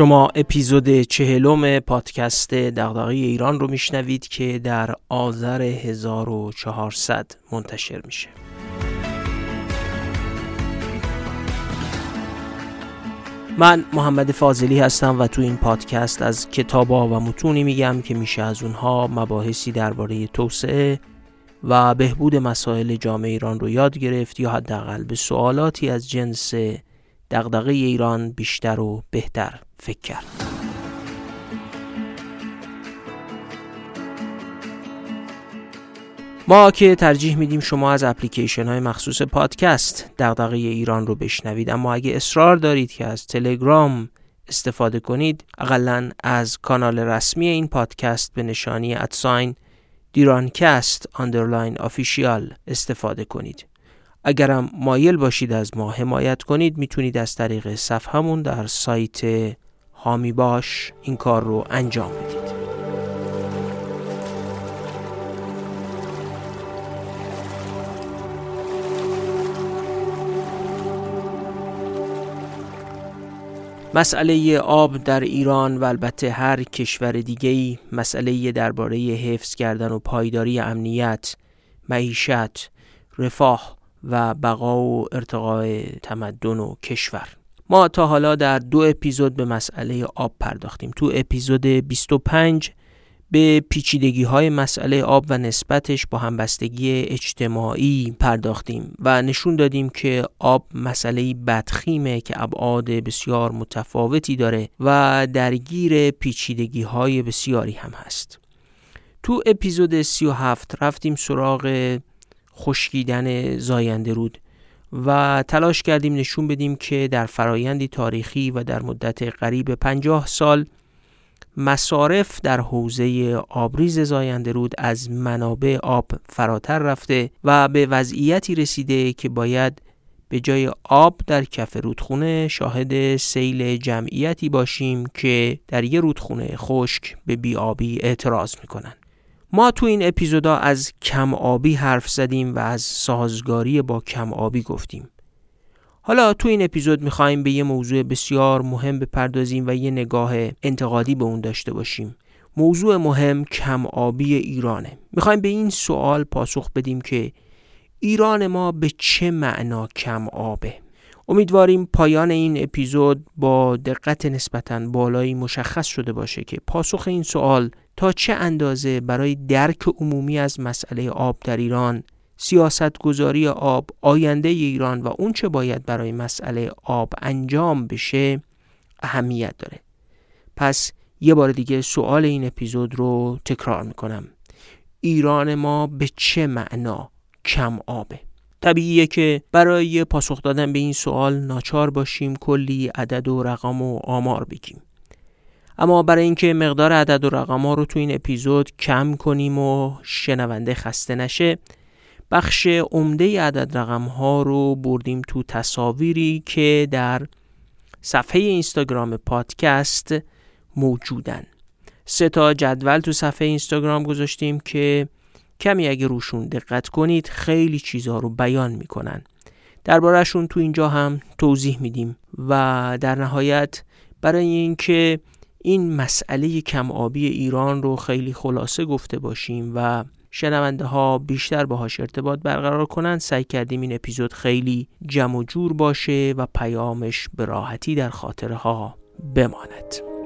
شما اپیزود چهلم پادکست دغدغه ایران رو میشنوید که در آذر 1400 منتشر میشه. من محمد فاضلی هستم و تو این پادکست از کتابا و متونی میگم که میشه از اونها مباحثی درباره توسعه و بهبود مسائل جامعه ایران رو یاد گرفت یا حداقل به سوالاتی از جنس دغدغه ایران بیشتر و بهتر. فکر کرد. ما که ترجیح میدیم شما از اپلیکیشن های مخصوص پادکست دغدغه ایران رو بشنوید اما اگه اصرار دارید که از تلگرام استفاده کنید اقلا از کانال رسمی این پادکست به نشانی at sign دیرانکست underline official استفاده کنید اگرم مایل باشید از ما حمایت کنید می‌تونید از طریق صفحمون در سایت هامی باش این کار رو انجام بدید. مسئله آب در ایران و البته هر کشور دیگه‌ای مسئله درباره حفظ کردن و پایداری امنیت، معیشت، رفاه و بقا و ارتقاء تمدن و کشور. ما تا حالا در دو اپیزود به مسئله آب پرداختیم. تو اپیزود 25 به پیچیدگی های مسئله آب و نسبتش با همبستگی اجتماعی پرداختیم و نشون دادیم که آب مسئله بدخیمه که ابعاد بسیار متفاوتی داره و درگیر پیچیدگی های بسیاری هم هست. تو اپیزود 37 رفتیم سراغ خشکیدن زاینده رود. و تلاش کردیم نشون بدیم که در فرایندی تاریخی و در مدت قریب 50 سال مصارف در حوزه آبریز زاینده رود از منابع آب فراتر رفته و به وضعیتی رسیده که باید به جای آب در کف رودخونه شاهد سیل جمعیتی باشیم که در یه رودخونه خشک به بیابی اعتراض می‌کنن ما تو این اپیزودا از کم آبی حرف زدیم و از سازگاری با کم آبی گفتیم. حالا تو این اپیزود می‌خوایم به یه موضوع بسیار مهم بپردازیم و یه نگاه انتقادی به اون داشته باشیم. موضوع مهم کم آبی ایرانه. می‌خوایم به این سوال پاسخ بدیم که ایران ما به چه معنا کم آبه امیدواریم پایان این اپیزود با دقت نسبتا بالایی مشخص شده باشه که پاسخ این سوال تا چه اندازه برای درک عمومی از مسئله آب در ایران سیاست گذاری آب آینده ایران و اون چه باید برای مسئله آب انجام بشه اهمیت داره. پس یه بار دیگه سوال این اپیزود رو تکرار می‌کنم. ایران ما به چه معنا کم آبه؟ طبیعیه که برای پاسخ دادن به این سوال ناچار باشیم کلی عدد و رقم و آمار بگیم. اما برای اینکه مقدار عدد و رقم ها رو تو این اپیزود کم کنیم و شنونده خسته نشه بخش عمده عدد رقم ها رو بردیم تو تصاویری که در صفحه اینستاگرام پادکست موجودن. سه تا جدول تو صفحه اینستاگرام گذاشتیم که کمی اگه روشون دقت کنید خیلی چیزها رو بیان می‌کنن. دربارهشون تو اینجا هم توضیح میدیم و در نهایت برای اینکه این مسئله کم آبی ایران رو خیلی خلاصه گفته باشیم و شنونده ها بیشتر باهاش ارتباط برقرار کنند سعی کردیم این اپیزود خیلی جمع و جور باشه و پیامش به راحتی در خاطره ها بماند.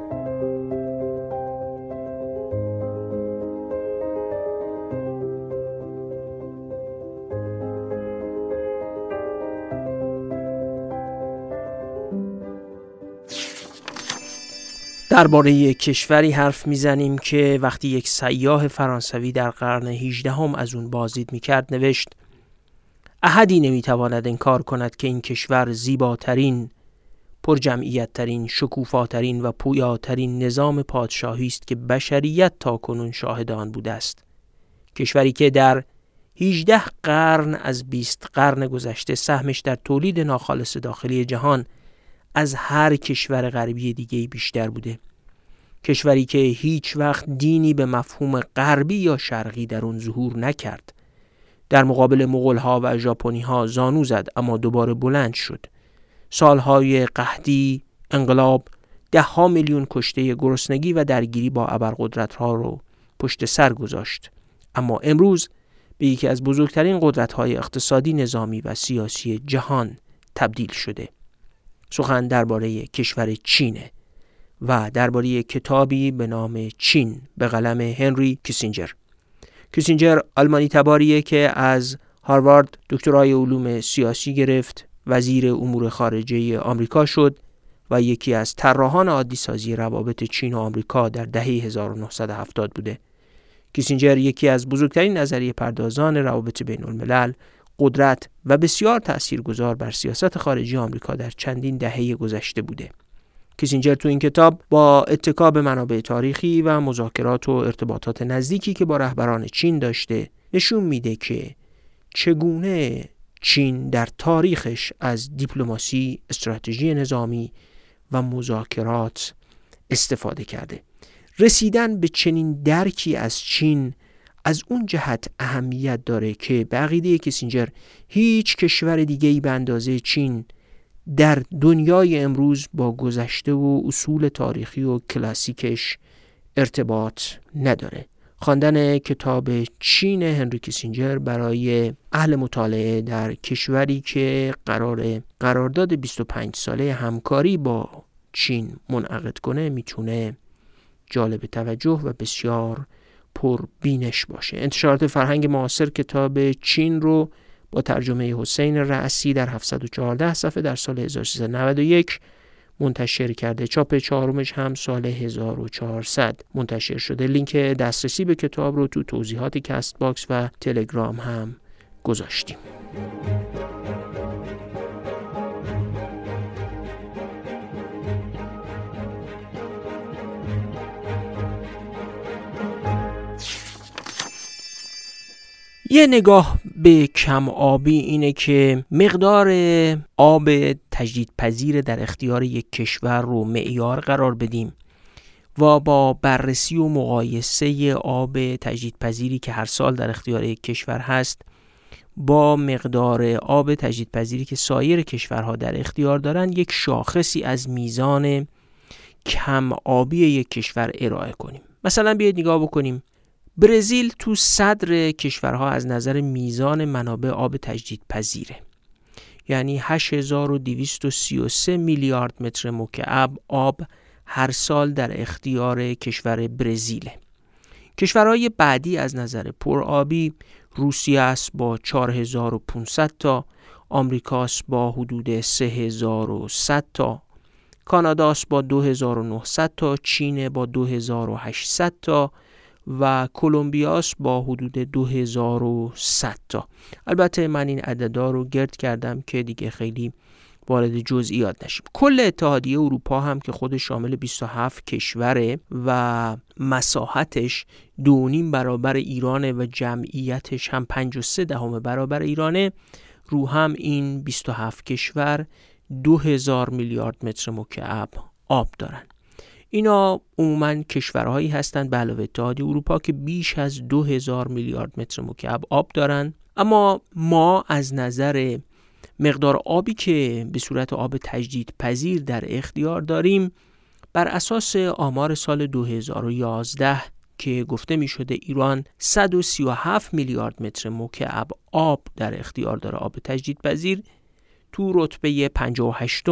درباره کشوری حرف می‌زنیم که وقتی یک سیاه فرانسوی در قرن 18 هم از اون بازدید می‌کرد نوشت احدی نمی‌تواند انکار کند که این کشور زیباترین پر ترین، شکوفاترین و پویاترین نظام پادشاهی است که بشریت تا کنون شاهد آن بوده است. کشوری که در 18 قرن از 20 قرن گذشته سهمش در تولید ناخالص داخلی جهان از هر کشور غربی دیگه بیشتر بوده. کشوری که هیچ وقت دینی به مفهوم غربی یا شرقی در اون ظهور نکرد. در مقابل مغول ها و ژاپنی ها زانو زد اما دوباره بلند شد. سالهای قحطی انقلاب ده ها میلیون کشته گرسنگی و درگیری با ابرقدرت ها رو پشت سر گذاشت. اما امروز به یکی از بزرگترین قدرت های اقتصادی نظامی و سیاسی جهان تبدیل شده. سخن درباره کشور چینه و درباره کتابی به نام چین به قلم هنری کیسینجر کیسینجر آلمانی تباریه که از هاروارد دکترای علوم سیاسی گرفت وزیر امور خارجه آمریکا شد و یکی از طراحان عادی سازی روابط چین و آمریکا در دهه 1970 بوده. کیسینجر یکی از بزرگترین نظریه پردازان روابط بین الملل، قدرت و بسیار تاثیرگذار بر سیاست خارجی آمریکا در چندین دهه گذشته بوده. کیسینجر تو این کتاب با اتکاب منابع تاریخی و مذاکرات و ارتباطات نزدیکی که با رهبران چین داشته نشون میده که چگونه چین در تاریخش از دیپلماسی، استراتژی نظامی و مذاکرات استفاده کرده. رسیدن به چنین درکی از چین از اون جهت اهمیت داره که به عقیده کسینجر هیچ کشور دیگه ای به اندازه چین در دنیای امروز با گذشته و اصول تاریخی و کلاسیکش ارتباط نداره. خواندن کتاب چین هنری کیسینجر برای اهل مطالعه در کشوری که قرار قرارداد 25 ساله همکاری با چین منعقد کنه می‌تونه جالب توجه و بسیار پر بینش باشه. انتشارات فرهنگ معاصر کتاب چین رو با ترجمه حسین رأسی در 714 صفحه در سال 1391 منتشر کرده. چاپ چهارمش هم سال 1400 منتشر شده. لینک دسترسی به کتاب رو تو توضیحات کست باکس و تلگرام هم گذاشتیم. یه نگاه به کم آبی اینه که مقدار آب تجدید پذیر در اختیار یک کشور رو معیار قرار بدیم و با بررسی و مقایسه آب تجدید پذیری که هر سال در اختیار یک کشور هست با مقدار آب تجدید پذیری که سایر کشورها در اختیار دارند یک شاخصی از میزان کم آبی یک کشور ارائه کنیم. مثلا بیاید نگاه بکنیم. برزیل تو صدر کشورها از نظر میزان منابع آب تجدید پذیره یعنی 8233 میلیارد متر مکعب آب هر سال در اختیار کشور برزیله. کشورهای بعدی از نظر پرآبی روسیه است با 4500 تا آمریکاست با حدود 3100 تا کاناداست با 2900 تا چین با 2800 تا و کلمبیاس با حدود 2100 تا. البته من این عددا رو گرد کردم که دیگه خیلی وارد جزئیات نشیم. کل اتحادیه اروپا هم که خود شامل 27 کشوره و مساحتش دونیم برابر ایرانه و جمعیتش هم 53 دهم برابر ایرانه رو هم این 27 کشور 2000 میلیارد متر مکعب آب دارن. اینا عموما کشورهایی هستند به علاوه اتحادیه اروپا که بیش از 2000 میلیارد متر مکعب آب دارند اما ما از نظر مقدار آبی که به صورت آب تجدید پذیر در اختیار داریم بر اساس آمار سال 2011 که گفته می شده ایران 137 میلیارد متر مکعب آب در اختیار داره آب تجدید پذیر تو رتبه 58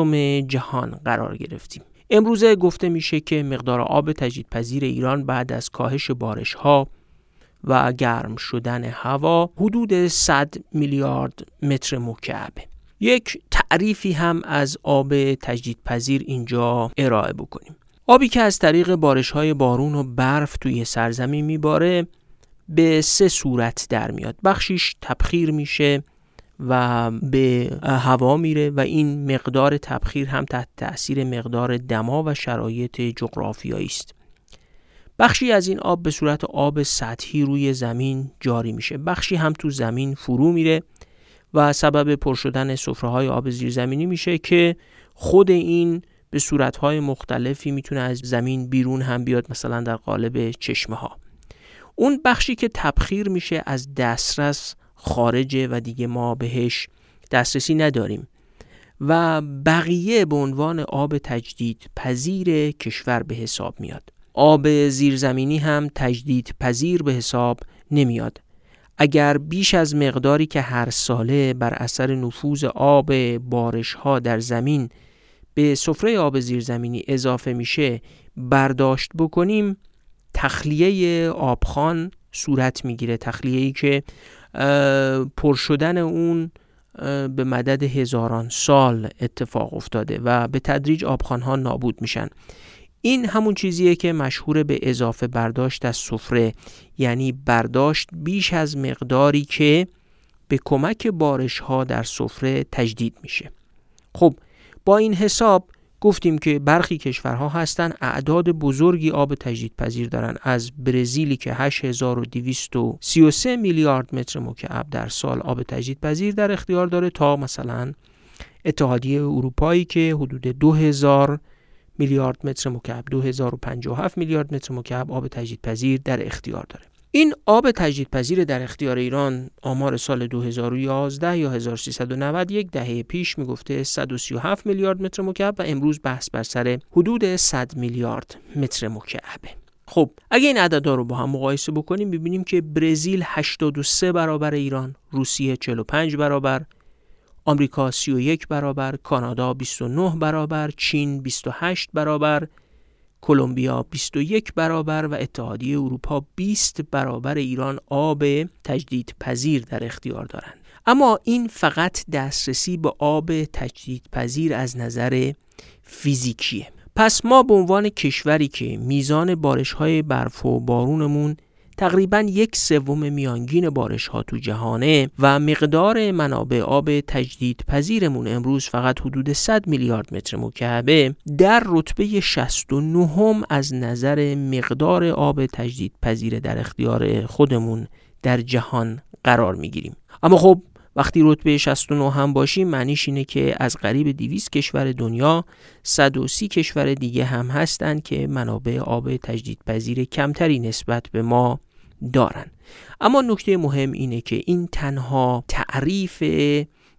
جهان قرار گرفتیم. امروزه گفته میشه که مقدار آب تجدیدپذیر ایران بعد از کاهش بارش ها و گرم شدن هوا حدود 100 میلیارد متر مکعب. یک تعریفی هم از آب تجدیدپذیر اینجا ارائه بکنیم. آبی که از طریق بارش های بارون و برف توی سرزمین میباره به سه صورت در میاد. بخشیش تبخیر میشه. و به هوا میره و این مقدار تبخیر هم تحت تاثیر مقدار دما و شرایط جغرافیایی است. بخشی از این آب به صورت آب سطحی روی زمین جاری میشه. بخشی هم تو زمین فرو میره و سبب پر شدن های آب زیرزمینی میشه که خود این به صورتهای مختلفی می‌تونه از زمین بیرون هم بیاد مثلا در قالب چشمه ها اون بخشی که تبخیر میشه از دسترس خارجه و دیگه ما بهش دسترسی نداریم. و بقیه به عنوان آب تجدید پذیر کشور به حساب میاد. آب زیرزمینی هم تجدید پذیر به حساب نمیاد. اگر بیش از مقداری که هر ساله بر اثر نفوذ آب بارش ها در زمین به سفره آب زیرزمینی اضافه میشه برداشت بکنیم تخلیه آبخان صورت می‌گیره. تخلیه ای که پر شدن اون به مدد هزاران سال اتفاق افتاده و به تدریج آبخانها نابود میشن. این همون چیزیه که مشهور به اضافه برداشت از سفره یعنی برداشت بیش از مقداری که به کمک بارش ها در سفره تجدید میشه. خب با این حساب گفتیم که برخی کشورها هستند اعداد بزرگی آب تجدید پذیر دارن. از برزیلی که 8233 میلیارد متر مکعب در سال آب تجدید پذیر در اختیار داره تا مثلا اتحادیه اروپایی که حدود 2000 میلیارد متر مکعب 2057 میلیارد متر مکعب آب تجدیدپذیر در اختیار داره. این آب تجدیدپذیر در اختیار ایران آمار سال 2011 یا 1390 یک دهه پیش می‌گفته 137 میلیارد متر مکعب و امروز بحث بر سر حدود 100 میلیارد متر مکعبه خب اگه این عددا رو با هم مقایسه بکنیم ببینیم که برزیل 83 برابر ایران، روسیه 45 برابر، آمریکا 31 برابر، کانادا 29 برابر، چین 28 برابر، کلمبیا 21 برابر و اتحادیه اروپا 20 برابر ایران آب تجدید پذیر در اختیار دارند. اما این فقط دسترسی به آب تجدید پذیر از نظر فیزیکیه. پس ما به عنوان کشوری که میزان بارش های برف و بارونمون تقریبا یک سوم میانگین بارش ها تو جهانه و مقدار منابع آب تجدید پذیرمون امروز فقط حدود 100 میلیارد متر مکعبه در رتبه 69 از نظر مقدار آب تجدید پذیر در اختیار خودمون در جهان قرار می‌گیریم. اما خب وقتی رتبه 69 هم باشیم معنیش اینه که از قریب 200 کشور دنیا 130 کشور دیگه هم هستند که منابع آب تجدیدپذیر کمتری نسبت به ما دارن. اما نکته مهم اینه که این تنها تعریف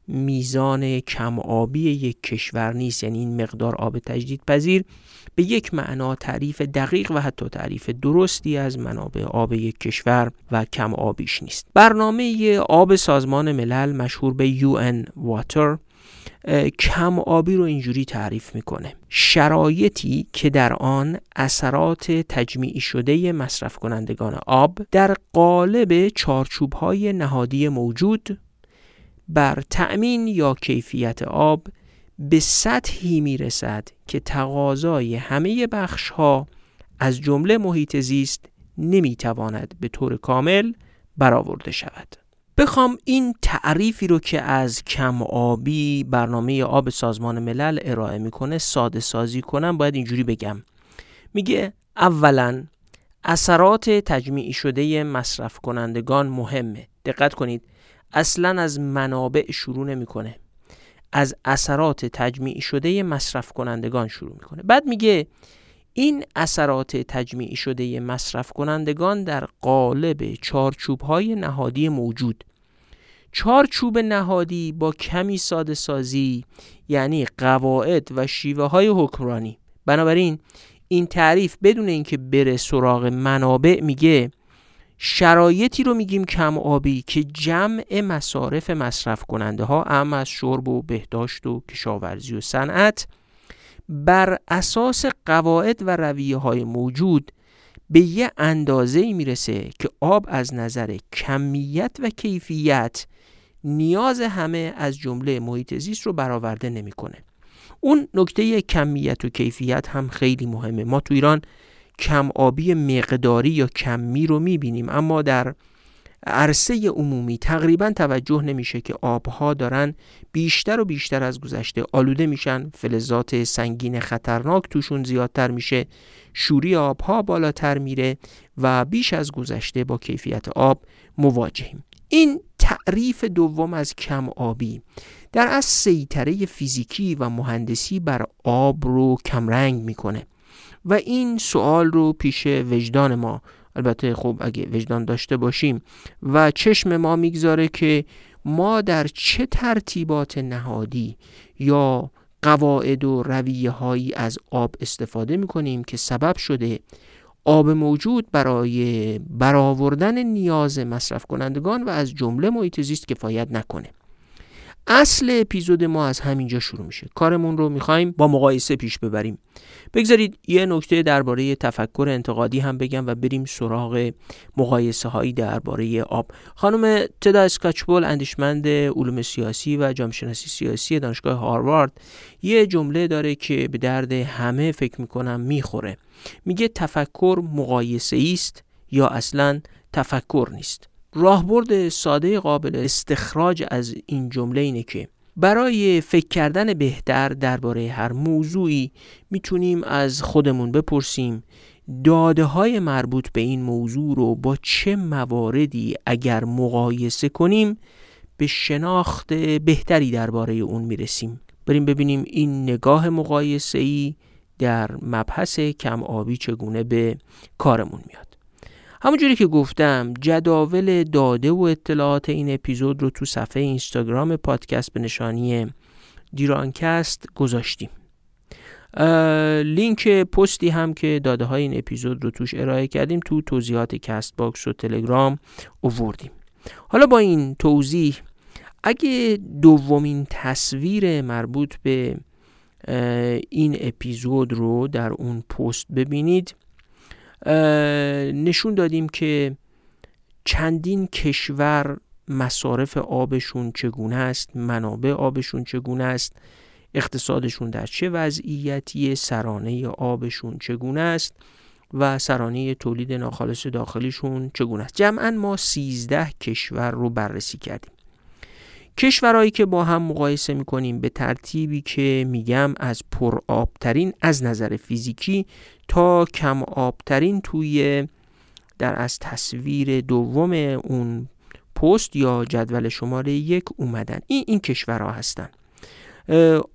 میزان کم آبی یک کشور نیست یعنی این مقدار آب تجدید پذیر به یک معنا تعریف دقیق و حتی تعریف درستی از منابع آب یک کشور و کم آبیش نیست. برنامه آب سازمان ملل مشهور به UN Water کم آبی رو اینجوری تعریف می‌کنه. شرایطی که در آن اثرات تجمیعی شده مصرف کنندگان آب در قالب چارچوب های نهادی موجود بر تأمین یا کیفیت آب به سطحی می‌رسد که تقاضای همه بخش ها از جمله محیط زیست نمی‌تواند به طور کامل برآورده شود. بخوام این تعریفی رو که از کم آبی برنامه آب سازمان ملل ارائه می‌کنه ساده سازی کنم باید اینجوری بگم. میگه اولا اثرات تجمیعی شده مصرف کنندگان مهمه. دقت کنید. اصلا از منابع شروع نمی‌کنه. از اثرات تجمیعی شده مصرف کنندگان شروع می‌کنه. بعد میگه این اثرات تجمیعی شده مصرف کنندگان در قالب چارچوب های نهادی موجود. چارچوب نهادی با کمی ساده سازی یعنی قواعد و شیوه های حکمرانی. بنابراین این تعریف بدون اینکه بره سراغ منابع میگه شرایطی رو میگیم کم آبی که جمع مصارف مصرف کننده ها ام از شرب و بهداشت و کشاورزی و صنعت بر اساس قواعد و رویه های موجود به یه اندازه می‌رسه که آب از نظر کمیت و کیفیت نیاز همه از جمله محیط زیست رو برآورده نمی‌کنه. اون نکته کمیت و کیفیت هم خیلی مهمه ما تو ایران کم آبی مقداری یا کمی رو می‌بینیم اما در عرصه عمومی تقریبا توجه نمیشه که آبها دارن بیشتر و بیشتر از گذشته آلوده میشن. فلزات سنگین خطرناک توشون زیادتر میشه. شوری آبها بالاتر میره و بیش از گذشته با کیفیت آب مواجهیم. این تعریف دوم از کم آبی در از سیطره فیزیکی و مهندسی بر آب رو کمرنگ می‌کنه. و این سوال رو پیش وجدان ما البته خب اگه وجدان داشته باشیم و چشم ما می‌گذاره که ما در چه ترتیبات نهادی یا قواعد و رویه هایی از آب استفاده می کنیم که سبب شده آب موجود برای برآوردن نیاز مصرف کنندگان و از جمله محیط زیست کفایت نکنه. اصل اپیزود ما از همینجا شروع میشه. کارمون رو می‌خوایم با مقایسه پیش ببریم. بگذارید یه نکته درباره تفکر انتقادی هم بگم و بریم سراغ مقایسه هایی درباره آب. خانم تدا اسکاچبول اندیشمند علوم سیاسی و جامعه شناسی سیاسی دانشگاه هاروارد یه جمله داره که به درد همه فکر می‌کنم می‌خوره. میگه تفکر مقایسه است یا اصلا تفکر نیست. راهبرد ساده قابل استخراج از این جمله اینه که برای فکر کردن بهتر درباره هر موضوعی می‌تونیم از خودمون بپرسیم داده های مربوط به این موضوع رو با چه مواردی اگر مقایسه کنیم به شناخت بهتری درباره اون می‌رسیم؟ بریم ببینیم این نگاه مقایسه ای در مبحث کم آبی چگونه به کارمون میاد. همونجوری که گفتم جداول داده و اطلاعات این اپیزود رو تو صفحه اینستاگرام پادکست به نشانی دیرانکست گذاشتیم. لینک پستی هم که داده های این اپیزود رو توش ارائه کردیم تو توضیحات کست باکس و تلگرام اووردیم حالا با این توضیح اگه دومین تصویر مربوط به این اپیزود رو در اون پست ببینید نشون دادیم که چندین کشور مصارف آبشون چگونه است منابع آبشون چگونه است اقتصادشون در چه وضعیتی سرانه آبشون چگونه است و سرانه تولید ناخالص داخلیشون چگونه است. جمعا ما 13 کشور رو بررسی کردیم. کشورهایی که با هم مقایسه می‌کنیم به ترتیبی که میگم از پر آبترین از نظر فیزیکی تا کم آبترین توی در از تصویر دوم اون پست یا جدول شماره یک اومدن. این این کشورها هستن.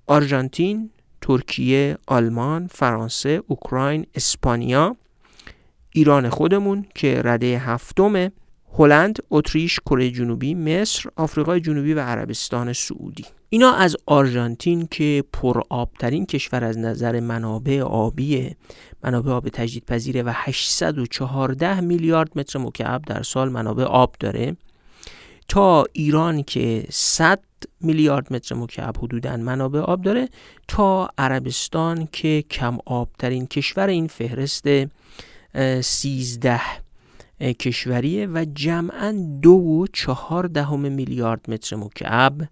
آرژانتین، ترکیه، آلمان، فرانسه، اوکراین، اسپانیا، ایران خودمون که رده هفتمه. هلند، اتریش، کره جنوبی، مصر، آفریقای جنوبی و عربستان سعودی. اینا از آرژانتین که پرآبترین کشور از نظر منابع آبی منابع آب تجدید پذیره و 814 میلیارد متر مکعب در سال منابع آب داره. تا ایران که 100 میلیارد متر مکعب حدودا منابع آب داره. تا عربستان که کم آبترین کشور این فهرست 13 کشوریه و جمعا دو و چهار دهم میلیارد متر مکعب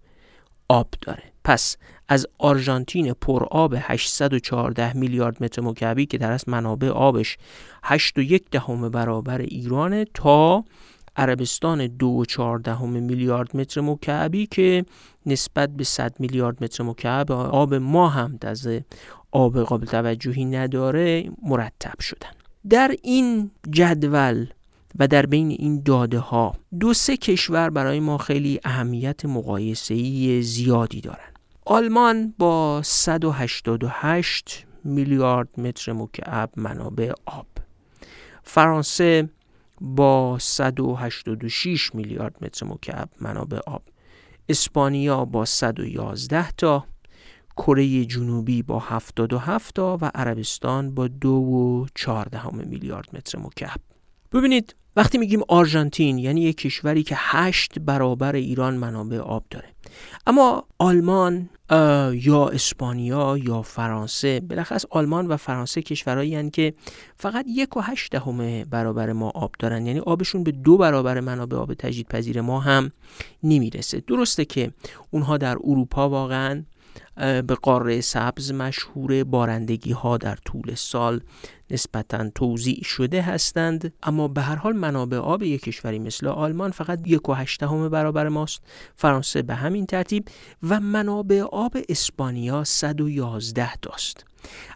آب داره. پس از آرژانتین پر آب 814 میلیارد متر مکعبی که در از منابع آبش 8 و یک دهم برابر ایرانه تا عربستان دو و چهار دهم میلیارد متر مکعبی که نسبت به 100 میلیارد متر مکعب آب ما هم از آب قابل توجهی نداره مرتب شدن. در این جدول و در بین این داده ها دو سه کشور برای ما خیلی اهمیت مقایسه‌ای زیادی دارن. آلمان با 188 میلیارد متر مکعب منابع آب. فرانسه با 186 میلیارد متر مکعب منابع آب. اسپانیا با 111 تا. کره جنوبی با 77 تا و عربستان با 2 و 14 میلیارد متر مکعب. ببینید وقتی میگیم آرژانتین یعنی یک کشوری که هشت برابر ایران منابع آب داره. اما آلمان یا اسپانیا یا فرانسه بالاخص آلمان و فرانسه کشورهایی هستند که فقط یک و هشت دهم برابر ما آب دارن. یعنی آبشون به دو برابر منابع آب تجدید پذیر ما هم نمی‌رسه. درسته که اونها در اروپا واقعا به قاره سبز مشهور بارندگی ها در طول سال نسبتا توضیع شده هستند اما به هر حال منابع آب یک کشوری مثل آلمان فقط یک و هشتهم برابر ماست. فرانسه به همین ترتیب و منابع آب اسپانیا 111 تاست.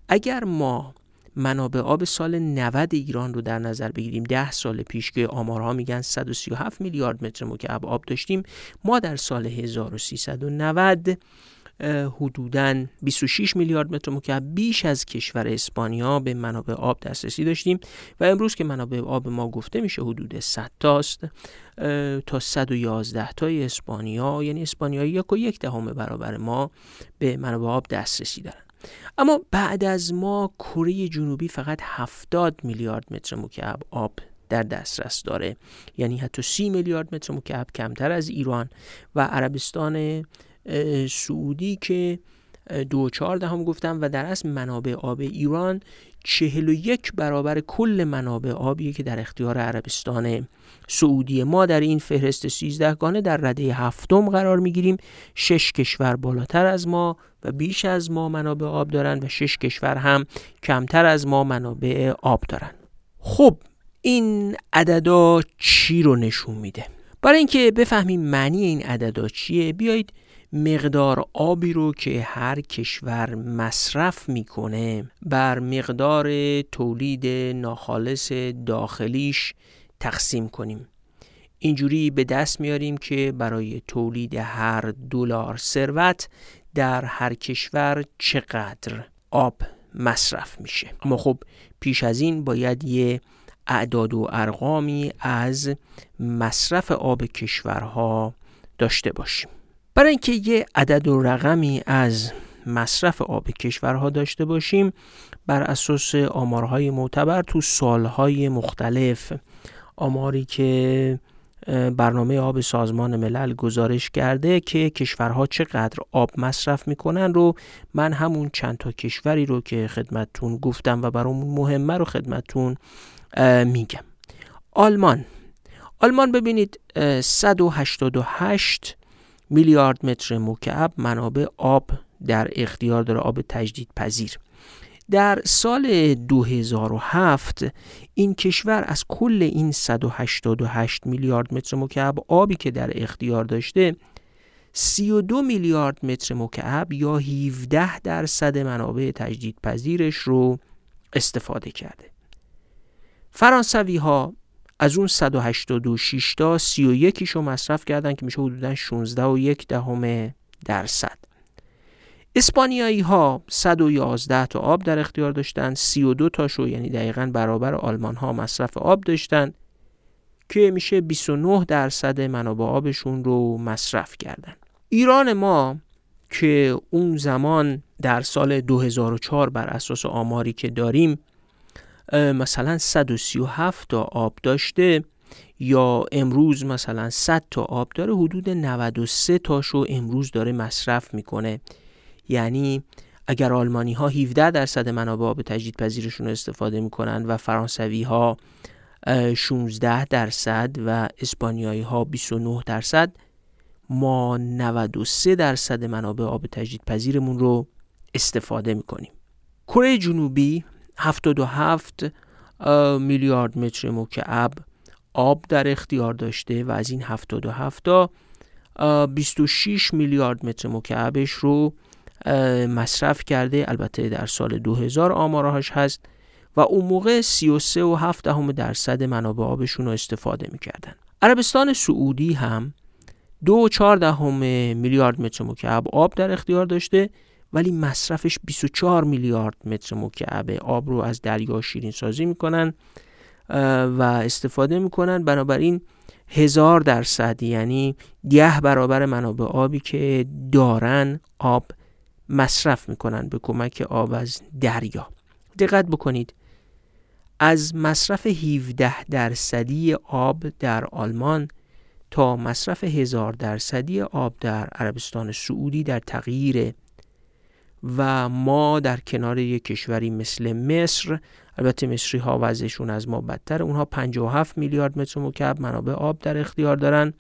اگر ما منابع آب سال 90 ایران رو در نظر بگیریم 10 سال پیش که آمارها میگن 137 میلیارد متر مکعب آب داشتیم ما در سال 1390 حدوداً 26 میلیارد متر مکعب بیش از کشور اسپانیا به منابع آب دسترسی داشتیم و امروز که منابع آب ما گفته میشه حدود 100 تاست تا 111 تای اسپانیا یعنی اسپانیایی یک و یک دهم برابر ما به منابع آب دسترسی دارن. اما بعد از ما کره جنوبی فقط 70 میلیارد متر مکعب آب در دسترس داره یعنی حتی 30 میلیارد متر مکعب کمتر از ایران و عربستان سعودی که دو چهار دهم گفتم و در اصل منابع آب ایران چهل و یک برابر کل منابع آبی که در اختیار عربستان سعودی. ما در این فهرست سیزدهگانه در رده هفتم قرار می‌گیریم. شش کشور بالاتر از ما و بیش از ما منابع آب دارن و شش کشور هم کمتر از ما منابع آب دارن. خب این عددا چی رو نشون میده؟ برای اینکه بفهمیم معنی این عددا چیه بیایید مقدار آبی رو که هر کشور مصرف می‌کنه بر مقدار تولید ناخالص داخلیش تقسیم کنیم. اینجوری به دست میاریم که برای تولید هر دلار ثروت در هر کشور چقدر آب مصرف میشه. اما خب پیش از این باید یه اعداد و ارقامی از مصرف آب کشورها داشته باشیم. برای اینکه یه عدد و رقمی از مصرف آب کشورها داشته باشیم بر اساس آمارهای معتبر تو سالهای مختلف. آماری که برنامه آب سازمان ملل گزارش کرده که کشورها چقدر آب مصرف می‌کنن رو من همون چند تا کشوری رو که خدمتتون گفتم و برامون مهمه رو خدمتتون میگم. آلمان. آلمان ببینید 188 میلیارد متر مکعب منابع آب در اختیار داره آب تجدید پذیر در سال 2007 این کشور از کل این 188 میلیارد متر مکعب آبی که در اختیار داشته 32 میلیارد متر مکعب یا 17 درصد منابع تجدید پذیرش رو استفاده کرده. فرانسوی ها از اون 186 تا 31 رو مصرف کردن که میشه حدودا 16 و یک دهم درصد. اسپانیایی ها 111 تا آب در اختیار داشتن 32 تاشو یعنی دقیقا برابر آلمان ها مصرف آب داشتن که میشه 29 درصد منابع آبشون رو مصرف کردن. ایران ما که اون زمان در سال 2004 بر اساس آماری که داریم مثلا 137 تا آب داشته یا امروز مثلا 100 تا آب داره حدود 93 تاشو امروز داره مصرف می‌کنه. یعنی اگر آلمانی ها 17 درصد منابع آب تجدید پذیرشون رو استفاده می‌کنن و فرانسوی ها 16 درصد و اسپانیایی ها 29 درصد ما 93 درصد منابع آب تجدید پذیرمون رو استفاده می‌کنیم. کره جنوبی 77 میلیارد متر مکعب آب در اختیار داشته و از این 77 تا 26 میلیارد متر مکعبش رو مصرف کرده البته در سال 2000 آمارهاش هست و اون موقع 33 و 7 دهم درصد منابع آبشون رو استفاده می‌کردن. عربستان سعودی هم دو و چهار دهم میلیارد متر مکعب آب در اختیار داشته ولی مصرفش 24 میلیارد متر مکعب آب رو از دریا شیرین سازی می‌کنن و استفاده می‌کنن. بنابراین هزار درصد یعنی ده برابر منابع آبی که دارن آب مصرف می‌کنن به کمک آب از دریا. دقت بکنید از مصرف 17 درصدی آب در آلمان تا مصرف هزار درصدی آب در عربستان سعودی در تغییر و ما در کنار یک کشوری مثل مصر البته مصری ها وضعشون از ما بدتر اونها 57 میلیارد متر مکعب منابع آب در اختیار دارن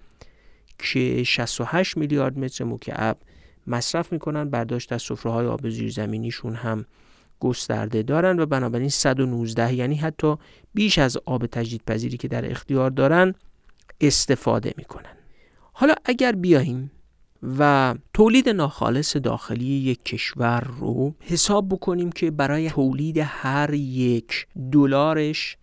که 68 میلیارد متر مکعب مصرف می‌کنن برداشت از سفره های آب زیرزمینیشون هم گسترده دارن و بنابراین 119 یعنی حتی بیش از آب تجدید پذیری که در اختیار دارن استفاده می‌کنن. حالا اگر بیاییم و تولید ناخالص داخلی یک کشور رو حساب بکنیم که برای تولید هر یک دلارش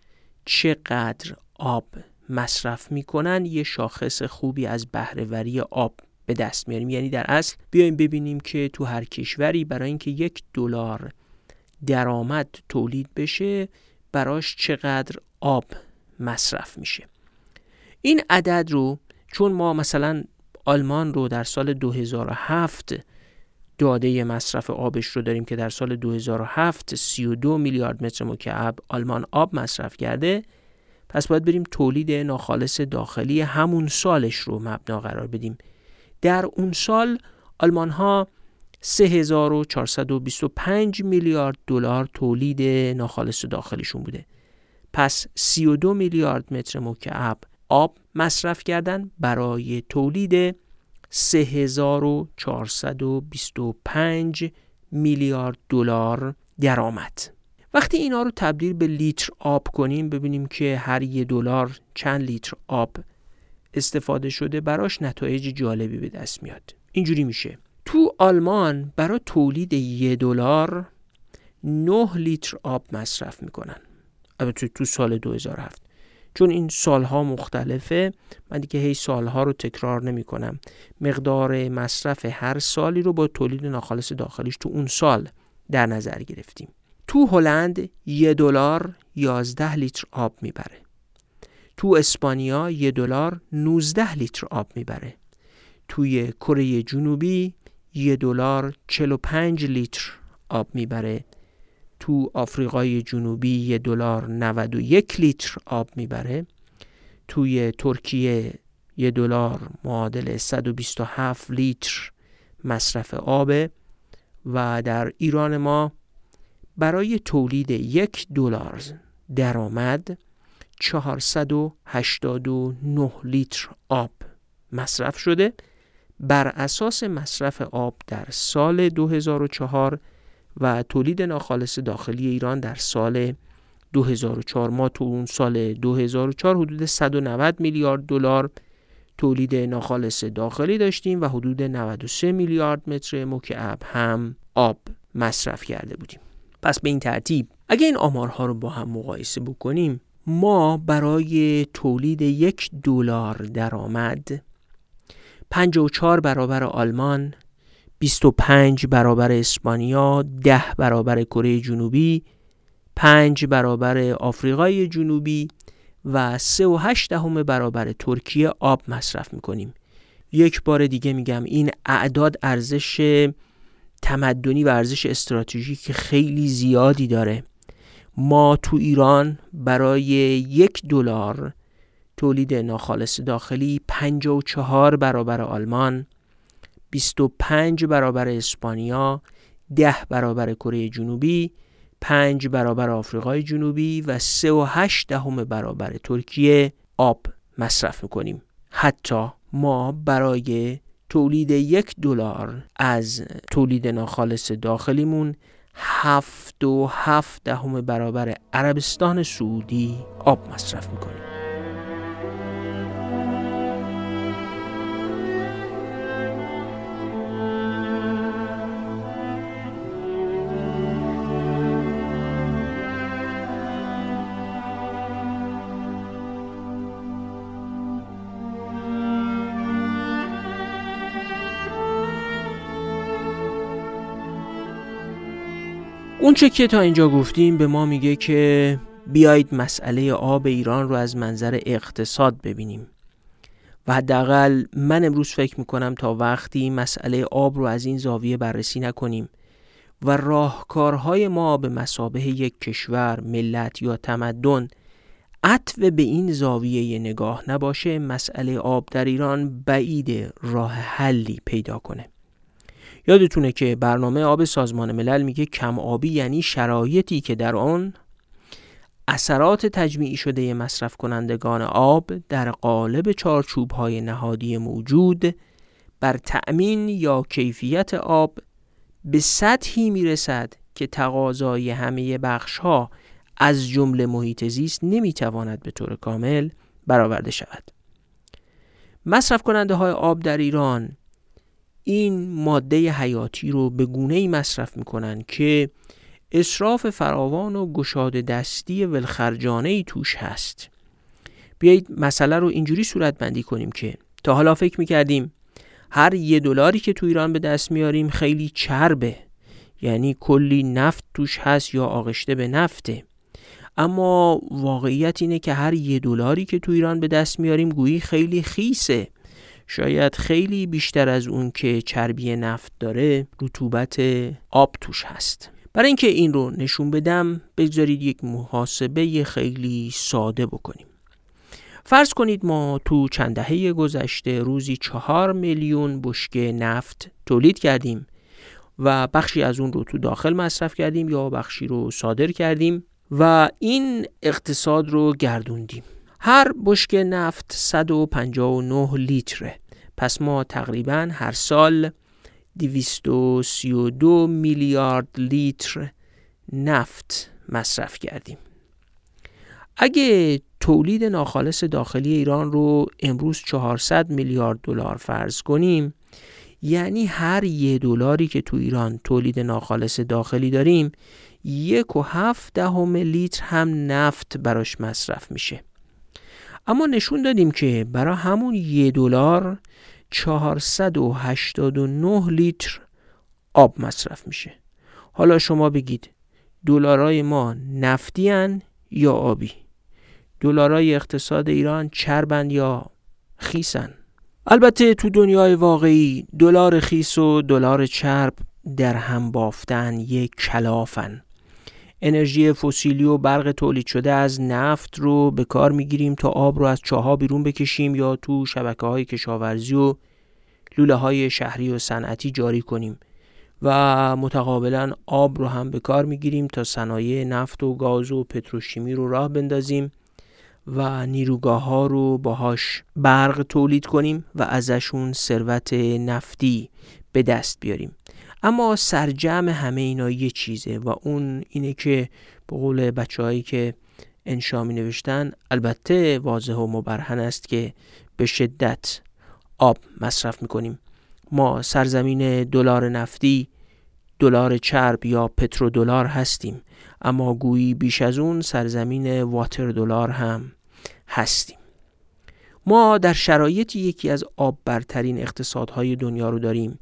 چقدر آب مصرف می‌کنن. یه شاخص خوبی از بهرهوری آب به دست میاریم. یعنی در اصل بیایم ببینیم که تو هر کشوری برای اینکه یک دلار درآمد تولید بشه براش چقدر آب مصرف میشه. این عدد رو چون ما مثلا آلمان رو در سال 2007 داده مصرف آبش رو داریم که در سال 2007 32 میلیارد متر مکعب آلمان آب مصرف کرده. پس باید بریم تولید ناخالص داخلی همون سالش رو مبنا قرار بدیم. در اون سال آلمان ها 3425 میلیارد دلار تولید ناخالص داخلیشون بوده. پس 32 میلیارد متر مکعب آب مصرف کردن برای تولید 3425 میلیارد دلار درآمد. وقتی اینا رو تبدیل به لیتر آب کنیم ببینیم که هر یه دلار چند لیتر آب استفاده شده براش نتایج جالبی به دست میاد. اینجوری میشه. تو آلمان برای تولید یه دلار 9 لیتر آب مصرف می‌کنن. البته تو سال 2007 چون این سالها مختلفه من دیگه هی سالها رو تکرار نمی کنم مقدار مصرف هر سالی رو با تولید ناخالص داخلیش تو اون سال در نظر گرفتیم. تو هلند یه دلار 11 لیتر آب می‌بره. تو اسپانیا یه دلار 19 لیتر آب می‌بره. توی کره جنوبی یه دلار 45 لیتر آب می‌بره. تو آفریقای جنوبی یه دلار 91 لیتر آب می‌بره. توی ترکیه یه دلار معادل 127 لیتر مصرف آبه و در ایران ما برای تولید یک دلار درآمد 489 لیتر آب مصرف شده. بر اساس مصرف آب در سال 2004 و تولید ناخالص داخلی ایران در سال 2004 ما تو اون سال 2004 حدود 190 میلیارد دلار تولید ناخالص داخلی داشتیم و حدود 93 میلیارد متر مکعب هم آب مصرف کرده بودیم. پس به این ترتیب اگه این آمارها رو با هم مقایسه بکنیم ما برای تولید یک دلار درآمد 54 برابر آلمان 25 برابر اسپانیا 10 برابر کره جنوبی 5 برابر آفریقای جنوبی و 3.8 دهم برابر ترکیه آب مصرف می‌کنیم. یک بار دیگه میگم این اعداد ارزش تمدنی و ارزش استراتژیک خیلی زیادی داره. ما تو ایران برای یک دلار تولید ناخالص داخلی 54 برابر آلمان 25 برابر اسپانیا 10 برابر کره جنوبی 5 برابر آفریقای جنوبی و 3.8 دهم برابر ترکیه آب مصرف می‌کنیم. حتی ما برای تولید یک دلار از تولید ناخالص داخلیمون هفت و هفت دهم برابر عربستان سعودی آب مصرف می‌کنیم. اونچه که تا اینجا گفتیم به ما میگه که بیایید مسئله آب ایران رو از منظر اقتصاد ببینیم. و حداقل من امروز فکر می‌کنم تا وقتی مسئله آب رو از این زاویه بررسی نکنیم و راهکارهای ما به مسابه یک کشور، ملت یا تمدن عطو به این زاویه نگاه نباشه مسئله آب در ایران بعید راه حلی پیدا کنه. یادتونه که برنامه آب سازمان ملل میگه کم آبی یعنی شرایطی که در آن اثرات تجمیعی شده مصرف کنندگان آب در قالب چارچوب های نهادی موجود بر تأمین یا کیفیت آب به سطحی می‌رسد که تقاضای همه بخش ها از جمله محیط زیست نمی‌تواند به طور کامل برآورده شود. مصرف کننده های آب در ایران این ماده حیاتی رو به گونه ای مصرف می‌کنن که اصراف فراوان و گشاد دستی ولخرجانه ای توش هست. بیایید مسئله رو اینجوری صورت بندی کنیم که تا حالا فکر می‌کردیم هر یه دلاری که تو ایران به دست میاریم خیلی چربه یعنی کلی نفت توش هست یا آغشته به نفته. اما واقعیت اینه که هر یه دلاری که تو ایران به دست میاریم گویی خیلی خیسه. شاید خیلی بیشتر از اون که چربی نفت داره رطوبت آب توش هست. برای اینکه این رو نشون بدم بگذارید یک محاسبه خیلی ساده بکنیم. فرض کنید ما تو چند دهه گذشته روزی چهار میلیون بشکه نفت تولید کردیم و بخشی از اون رو تو داخل مصرف کردیم یا بخشی رو صادر کردیم و این اقتصاد رو گردوندیم. هر بشکه نفت 159 لیتره. پس ما تقریبا هر سال 232 میلیارد لیتر نفت مصرف کردیم. اگه تولید ناخالص داخلی ایران رو امروز 400 میلیارد دلار فرض کنیم یعنی هر یه دلاری که تو ایران تولید ناخالص داخلی داریم یک و هفت دهم لیتر هم نفت براش مصرف میشه. اما نشون دادیم که برای همون یه دلار 489 لیتر آب مصرف میشه. حالا شما بگید دلارای ما نفتی یا آبی؟ دلارای اقتصاد ایران چربن یا خیسن البته تو دنیای واقعی دلار خیس و دلار چرب در هم بافتن یک کلافن انرژی فسیلی و برق تولید شده از نفت رو به کار می‌گیریم تا آب رو از چاها بیرون بکشیم یا تو شبکه های کشاورزی و لوله های شهری و صنعتی جاری کنیم و متقابلا آب رو هم به کار می‌گیریم تا صنایع نفت و گاز و پتروشیمی رو راه بندازیم و نیروگاه ها رو باهاش برق تولید کنیم و ازشون ثروت نفتی به دست بیاریم. اما سرجم همه اینا یه چیزه و اون اینه که به قول بچه هایی که انشا می نوشتن البته واضح و مبرهن است که به شدت آب مصرف می کنیم ما سرزمین دلار نفتی دلار چرب یا پترودلار هستیم اما گویی بیش از اون سرزمین واتر دلار هم هستیم. ما در شرایط یکی از آب برترین اقتصادهای دنیا رو داریم.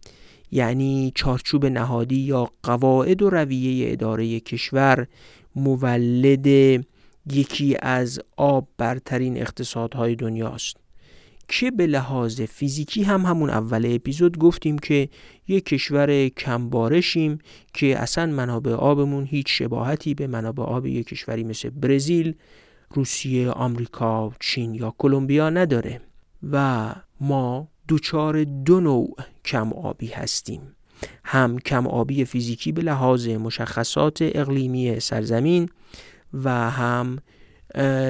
یعنی چارچوب نهادی یا قواعد و رویه اداره کشور مولد یکی از آب برترین اقتصادهای دنیاست. که به لحاظ فیزیکی هم همون اول اپیزود گفتیم که یک کشور کمبارشیم که اصلا منابع آبمون هیچ شباهتی به منابع آب یک کشوری مثل برزیل، روسیه، آمریکا، چین یا کلمبیا نداره. و ما دوچار دو نوع کم آبی هستیم. هم کم آبی فیزیکی به لحاظ مشخصات اقلیمی سرزمین و هم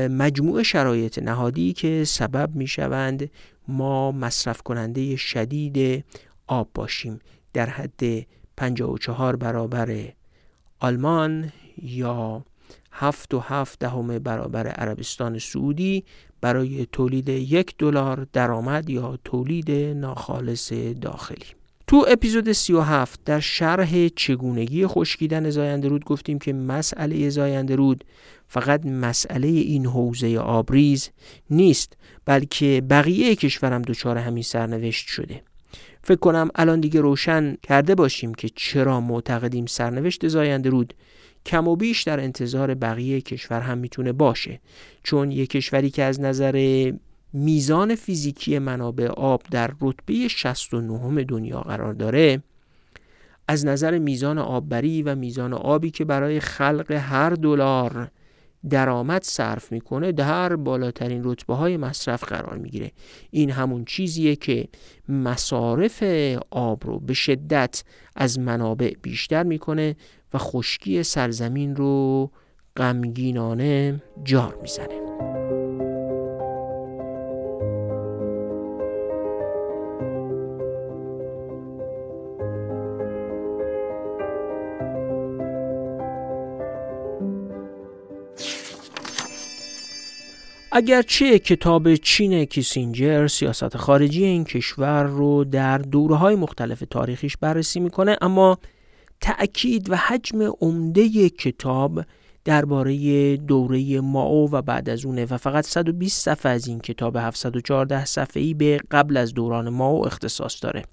مجموع شرایط نهادی که سبب می شوند ما مصرف کننده شدید آب باشیم. در حد 54 برابر آلمان یا هفت و هفت دهم برابر عربستان سعودی برای تولید یک دلار درآمد یا تولید ناخالص داخلی. تو اپیزود 37 در شرح چگونگی خشکیدن زاینده رود گفتیم که مسئله زاینده رود فقط مسئله این حوزه آبریز نیست بلکه بقیه کشورم دچار همین سرنوشت شده. فکر کنم الان دیگه روشن کرده باشیم که چرا معتقدیم سرنوشت زاینده رود کم و بیش در انتظار بقیه کشور هم می‌تونه باشه. چون یک کشوری که از نظر میزان فیزیکی منابع آب در رتبه 69 دنیا قرار داره از نظر میزان آببری و میزان آبی که برای خلق هر دلار درآمد صرف می‌کنه در بالاترین رتبه های مصرف قرار می‌گیره. این همون چیزیه که مصارف آب رو به شدت از منابع بیشتر می‌کنه و خشکی سرزمین رو غمگینانه جار می‌زنه. اگرچه کتاب چین کیسینجر سیاست خارجی این کشور رو در دوره های مختلف تاریخیش بررسی می‌کنه اما تأکید و حجم عمده کتاب درباره دوره ماو و بعد از اونه و فقط 120 صفحه از این کتاب 714 صفحه‌ای به قبل از دوران ماو اختصاص داره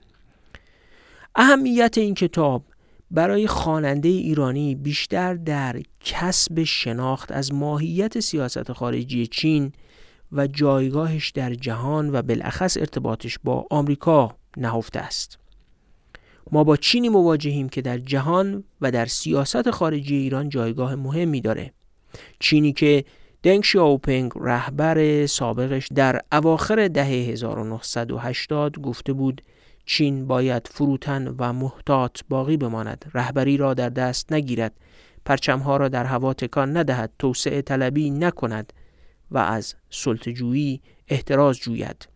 اهمیت این کتاب برای خواننده ایرانی بیشتر در کسب شناخت از ماهیت سیاست خارجی چین و جایگاهش در جهان و بالاخص ارتباطش با آمریکا نهفته است. ما با چینی مواجهیم که در جهان و در سیاست خارجی ایران جایگاه مهمی داره. چینی که دنگ شیاوپنگ رهبر سابقش در اواخر دهه 1980 گفته بود چین باید فروتن و محتاط باقی بماند. رهبری را در دست نگیرد. پرچمها را در هوا تکان ندهد. توسعه طلبی نکند و از سلطجویی احتراز جوید.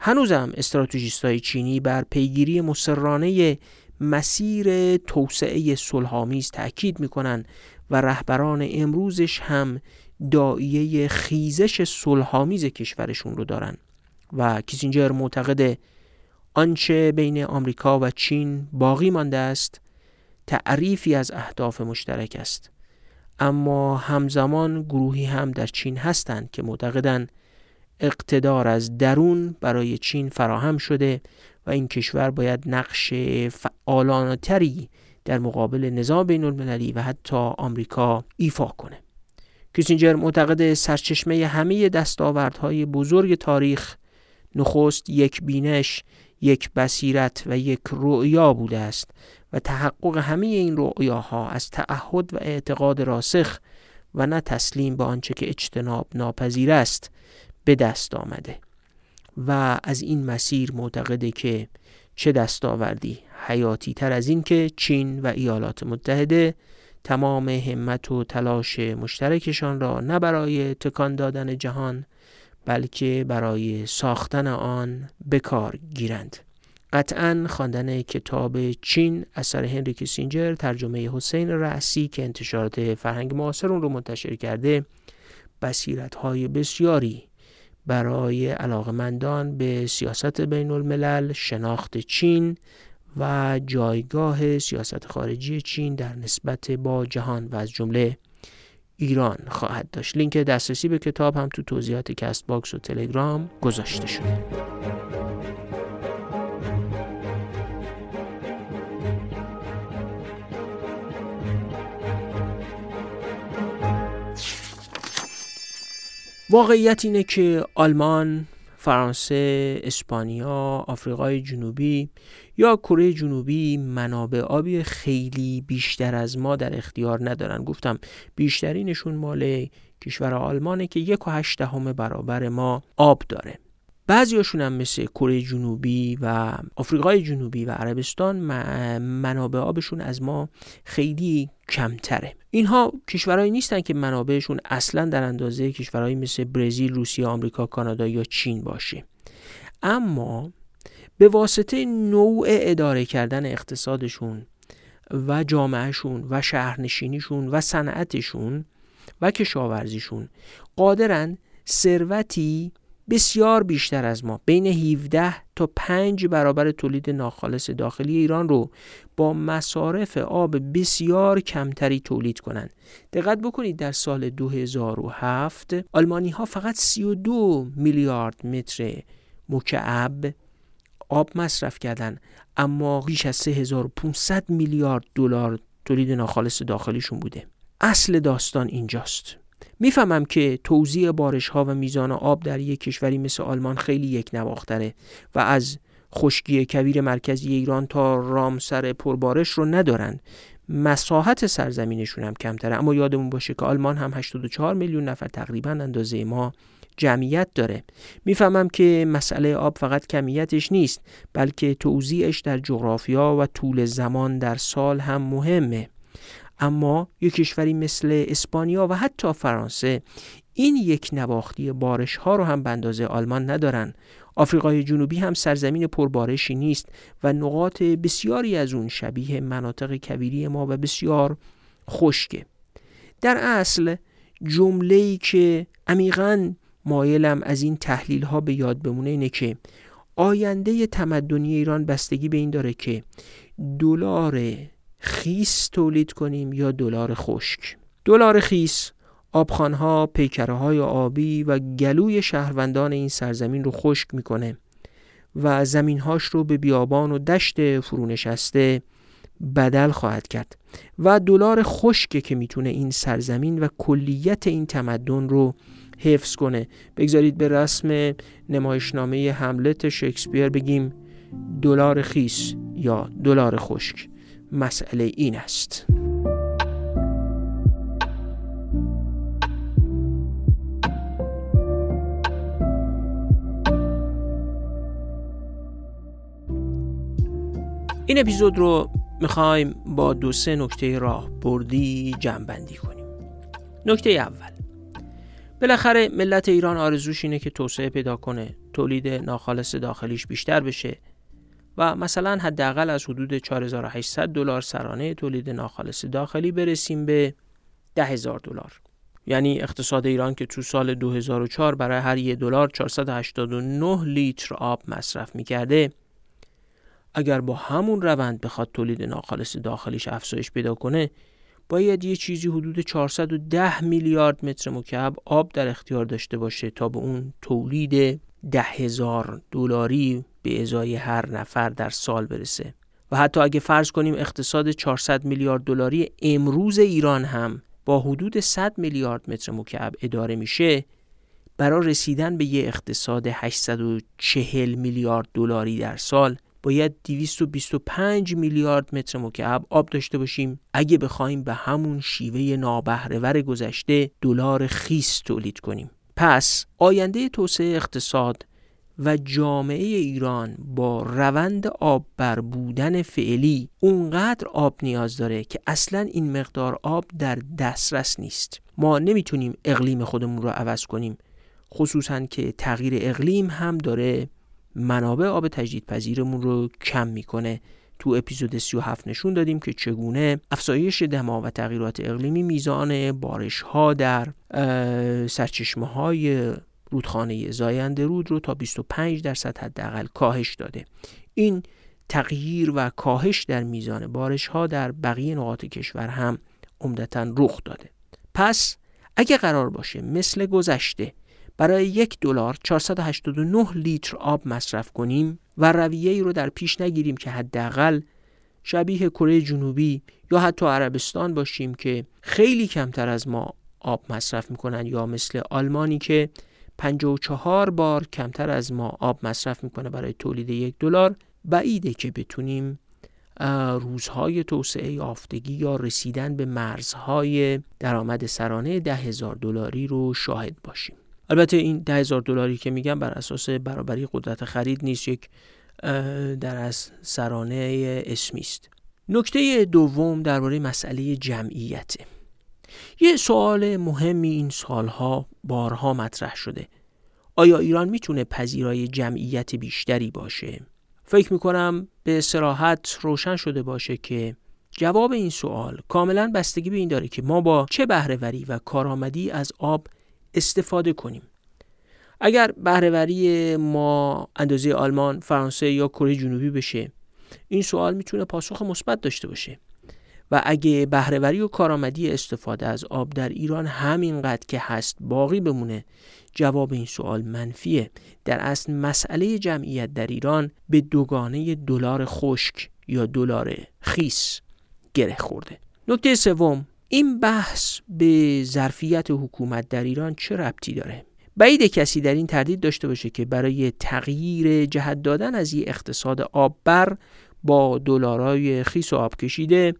هنوزم استراتژیستای چینی بر پیگیری مسررانه مسیر توسعه صلحآمیز تأکید می‌کنند و رهبران امروزش هم دایه خیزش صلحآمیز کشورشون رو دارن. و کیسینجر معتقده آنچه بین آمریکا و چین باقی مانده است تعریفی از اهداف مشترک است. اما همزمان گروهی هم در چین هستند که معتقدند اقتدار از درون برای چین فراهم شده و این کشور باید نقش فعالانتری در مقابل نظام بین المللی و حتی آمریکا ایفا کنه. کیسینجر معتقد سرچشمه همه دستاوردهای بزرگ تاریخ نخست یک بینش یک بصیرت و یک رؤیا بوده است و تحقق همه این رؤیاها از تعهد و اعتقاد راسخ و نه تسلیم به آنچه که اجتناب ناپذیر است. به دست آمده و از این مسیر معتقده که چه دستاوردی حیاتی تر از این که چین و ایالات متحده تمام همت و تلاش مشترکشان را نه برای تکان دادن جهان بلکه برای ساختن آن به کار گیرند. قطعا خواندن کتاب چین اثر هنری کیسینجر ترجمه حسین رأسی که انتشارات فرهنگ معاصر اون رو منتشر کرده بصیرت های بسیاری برای علاقمندان به سیاست بین الملل شناخت چین و جایگاه سیاست خارجی چین در نسبت با جهان و از جمله ایران خواهد داشت. لینک دسترسی به کتاب هم تو توضیحات کست باکس و تلگرام گذاشته شده. واقعیت اینه که آلمان فرانسه، اسپانیا، آفریقای جنوبی یا کره جنوبی منابع آبی خیلی بیشتر از ما در اختیار ندارن. گفتم بیشترینشون مال کشور آلمانه که یک و هشت دهم برابر ما آب داره. بعضیاشون هم مثل کره جنوبی و آفریقای جنوبی و عربستان منابع آبشون از ما خیلی کمتره. اینها کشورهایی نیستن که منابعشون اصلا در اندازه کشورهایی مثل برزیل، روسیه، آمریکا، کانادا یا چین باشه. اما به واسطه نوع اداره کردن اقتصادشون و جامعهشون و شهرنشینیشون و صنعتشون و کشاورزیشون قادرن ثروتی بسیار بیشتر از ما بین 17 تا 5 برابر تولید ناخالص داخلی ایران رو با مصارف آب بسیار کمتری تولید کنند. دقت بکنید در سال 2007 آلمانی ها فقط 32 میلیارد متر مکعب آب مصرف کردن اما بیش از 3500 میلیارد دلار تولید ناخالص داخلیشون بوده. اصل داستان اینجاست. می‌فهمم که توزیع بارش ها و میزان آب در یک کشوری مثل آلمان خیلی یک نواختره و از خشکی کویر مرکزی ایران تا رامسر پربارش رو ندارن. مساحت سرزمینشون هم کمتره اما یادمون باشه که آلمان هم 84 میلیون نفر تقریبا اندازه ما جمعیت داره. می‌فهمم که مسئله آب فقط کمیتش نیست بلکه توزیعش در جغرافیا و طول زمان در سال هم مهمه. اما یک کشوری مثل اسپانیا و حتی فرانسه این یک نواختی بارش ها رو هم به اندازه آلمان ندارن. آفریقای جنوبی هم سرزمین پربارشی نیست و نقاط بسیاری از اون شبیه مناطق کبیری ما و بسیار خشکه. در اصل جمله که عمیقا مایلم از این تحلیل ها به یاد بمونه اینه که آینده تمدنی ایران بستگی به این داره که دلار خیس تولید کنیم یا دلار خشک. دلار خیس آبخانها، پیکره های آبی و گلوی شهروندان این سرزمین رو خشک می‌کنه و زمینهاش رو به بیابان و دشت فرونشسته بدل خواهد کرد و دلار خشکه که می‌تونه این سرزمین و کلیت این تمدن رو حفظ کنه. بگذارید به رسم نمایشنامه حملت شکسپیر بگیم دلار خیس یا دلار خشک. مسئله این است. این اپیزود رو می‌خوایم با دو سه نکته راه بردی جمع کنیم. نکته اول. بالاخره ملت ایران آرزوش اینه که توسعه پیدا کنه تولید ناخالص داخلیش بیشتر بشه و مثلا حداقل از حدود 4800 دلار سرانه تولید ناخالص داخلی برسیم به 10000 دلار. یعنی اقتصاد ایران که تو سال 2004 برای هر یک دلار 489 لیتر آب مصرف می‌کرده اگر با همون روند بخواد تولید ناخالص داخلیش افزایش پیدا کنه باید یه چیزی حدود 410 میلیارد متر مکعب آب در اختیار داشته باشه تا به اون تولید ده هزار دلاری به ازای هر نفر در سال برسه. و حتی اگه فرض کنیم اقتصاد 400 میلیارد دلاری امروز ایران هم با حدود 100 میلیارد متر مکعب اداره میشه برای رسیدن به یه اقتصاد 840 میلیارد دلاری در سال باید 225 میلیارد متر مکعب آب داشته باشیم. اگه بخوایم به همون شیوه نابهرهور گذشته دلار خیس تولید کنیم. پس آینده توسعه اقتصاد و جامعه ایران با روند آب بر بودن فعلی اونقدر آب نیاز داره که اصلا این مقدار آب در دسترس نیست. ما نمی‌تونیم اقلیم خودمون رو عوض کنیم خصوصا که تغییر اقلیم هم داره منابع آب تجدیدپذیرمون رو کم می‌کنه. تو اپیزود 37 نشون دادیم که چگونه افزایش دما و تغییرات اقلیمی میزان بارش ها در سرچشمه های رودخانه زاینده رود رو تا 25 درصد حداقل کاهش داده. این تغییر و کاهش در میزان بارش ها در بقیه نقاط کشور هم عمدتا رخ داده. پس اگه قرار باشه مثل گذشته برای یک دلار 489 لیتر آب مصرف کنیم و رویه ای رو در پیش نگیریم که حداقل شبیه کره جنوبی یا حتی عربستان باشیم که خیلی کمتر از ما آب مصرف می‌کنن یا مثل آلمانی که 54 بار کمتر از ما آب مصرف می‌کنه برای تولید یک دلار. بعیده که بتونیم روزهای توسعه یافتگی یا رسیدن به مرزهای درآمد سرانه ده هزار دلاری رو شاهد باشیم. البته این ده هزار دلاری که میگم بر اساس برابری قدرت خرید نیست یک در از سرانه اسمی است. نکته دوم درباره مسئله جمعیته یه سوال مهمی این سالها بارها مطرح شده. آیا ایران می‌تونه پذیرای جمعیت بیشتری باشه؟ فکر می‌کنم به سراحت روشن شده باشه که جواب این سوال کاملا بستگی به این داره که ما با چه بهرهوری و کارآمدی از آب استفاده کنیم. اگر بهرهوری ما اندازه آلمان، فرانسه یا کره جنوبی بشه این سوال می‌تونه پاسخ مثبت داشته باشه. و اگه بهرهوری و کارآمدی استفاده از آب در ایران همینقدر که هست باقی بمونه جواب این سوال منفیه. در اصل مسئله جمعیت در ایران به دوگانه دلار خشک یا دلار خیس گره خورده. نکته سوم این بحث به ظرفیت حکومت در ایران چه ربطی داره؟ بعید کسی در این تردید داشته باشه که برای تغییر جهت دادن از یک اقتصاد آببر با دلارای خیس و آب کشیده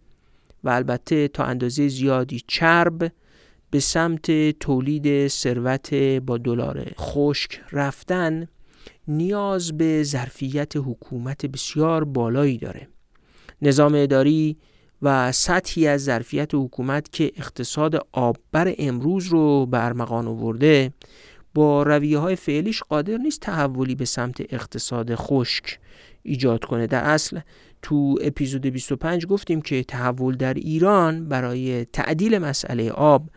و البته تا اندازه زیادی چرب به سمت تولید ثروت با دلار خشک رفتن نیاز به ظرفیت حکومت بسیار بالایی داره. نظام اداری و سطحی از ظرفیت حکومت که اقتصاد آببر امروز رو به ارمغان آورده با رویه های فعلیش قادر نیست تحولی به سمت اقتصاد خشک ایجاد کنه. در اصل تو اپیزود 25 گفتیم که تحول در ایران برای تعدیل مسئله آب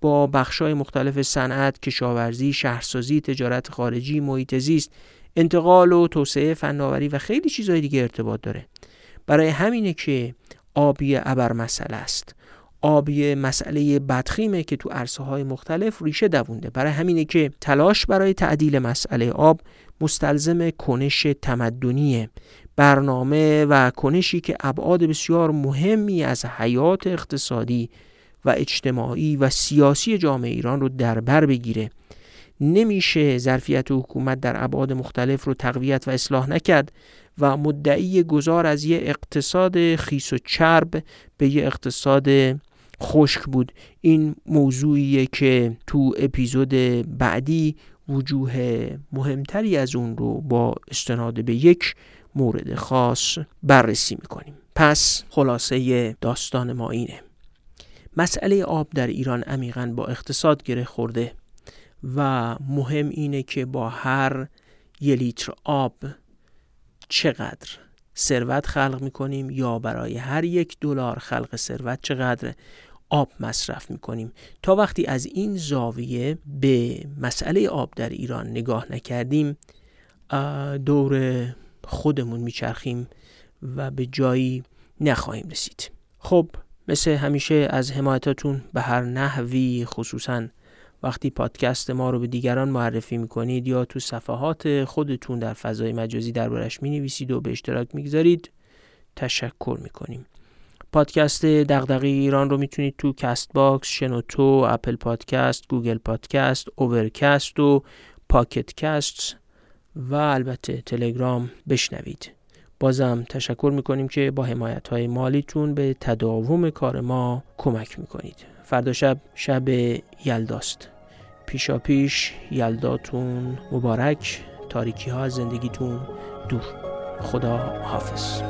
با بخشای مختلف صنعت، کشاورزی، شهرسازی، تجارت خارجی، محیط زیست، انتقال و توسعه فناوری و خیلی چیزهای دیگه ارتباط داره. برای همینه که آبی ابر مسئله است. آب یه مسئله بدخیمه که تو عرصه های مختلف ریشه دوونده. برای همینه که تلاش برای تعدیل مسئله آب مستلزم کنش تمدنیه. برنامه و کنشی که ابعاد بسیار مهمی از حیات اقتصادی و اجتماعی و سیاسی جامعه ایران رو در بر بگیره. نمیشه ظرفیت حکومت در ابعاد مختلف رو تقویت و اصلاح نکرد و مدعی گذار از یه اقتصاد خیس و چرب به یه اقتصاد خشک بود. این موضوعیه که تو اپیزود بعدی وجوه مهمتری از اون رو با استناد به یک مورد خاص بررسی می‌کنیم. پس خلاصه داستان ما اینه. مسئله آب در ایران عمیقا با اقتصاد گره خورده و مهم اینه که با هر یه لیتر آب چقدر ثروت خلق می‌کنیم یا برای هر یک دلار خلق ثروت چقدر آب مصرف می‌کنیم. تا وقتی از این زاویه به مسئله آب در ایران نگاه نکردیم دور خودمون میچرخیم و به جایی نخواهیم رسید. خب مثل همیشه از حمایتاتون به هر نحوی خصوصا وقتی پادکست ما رو به دیگران معرفی می‌کنید یا تو صفحات خودتون در فضای مجازی دربارش می نویسید و به اشتراک می‌گذارید تشکر می‌کنیم. پادکست دغدغه ایران رو می‌تونید تو Castbox، شنوتو، Apple Podcast، Google Podcast، Overcast و Pocket Cast و البته تلگرام بشنوید. بازم تشکر می‌کنیم که با حمایت های مالیتون به تداوم کار ما کمک می‌کنید. فردا شب شب یلداست. پیشا پیش یلداتون مبارک تاریکی ها زندگیتون دور خدا حافظ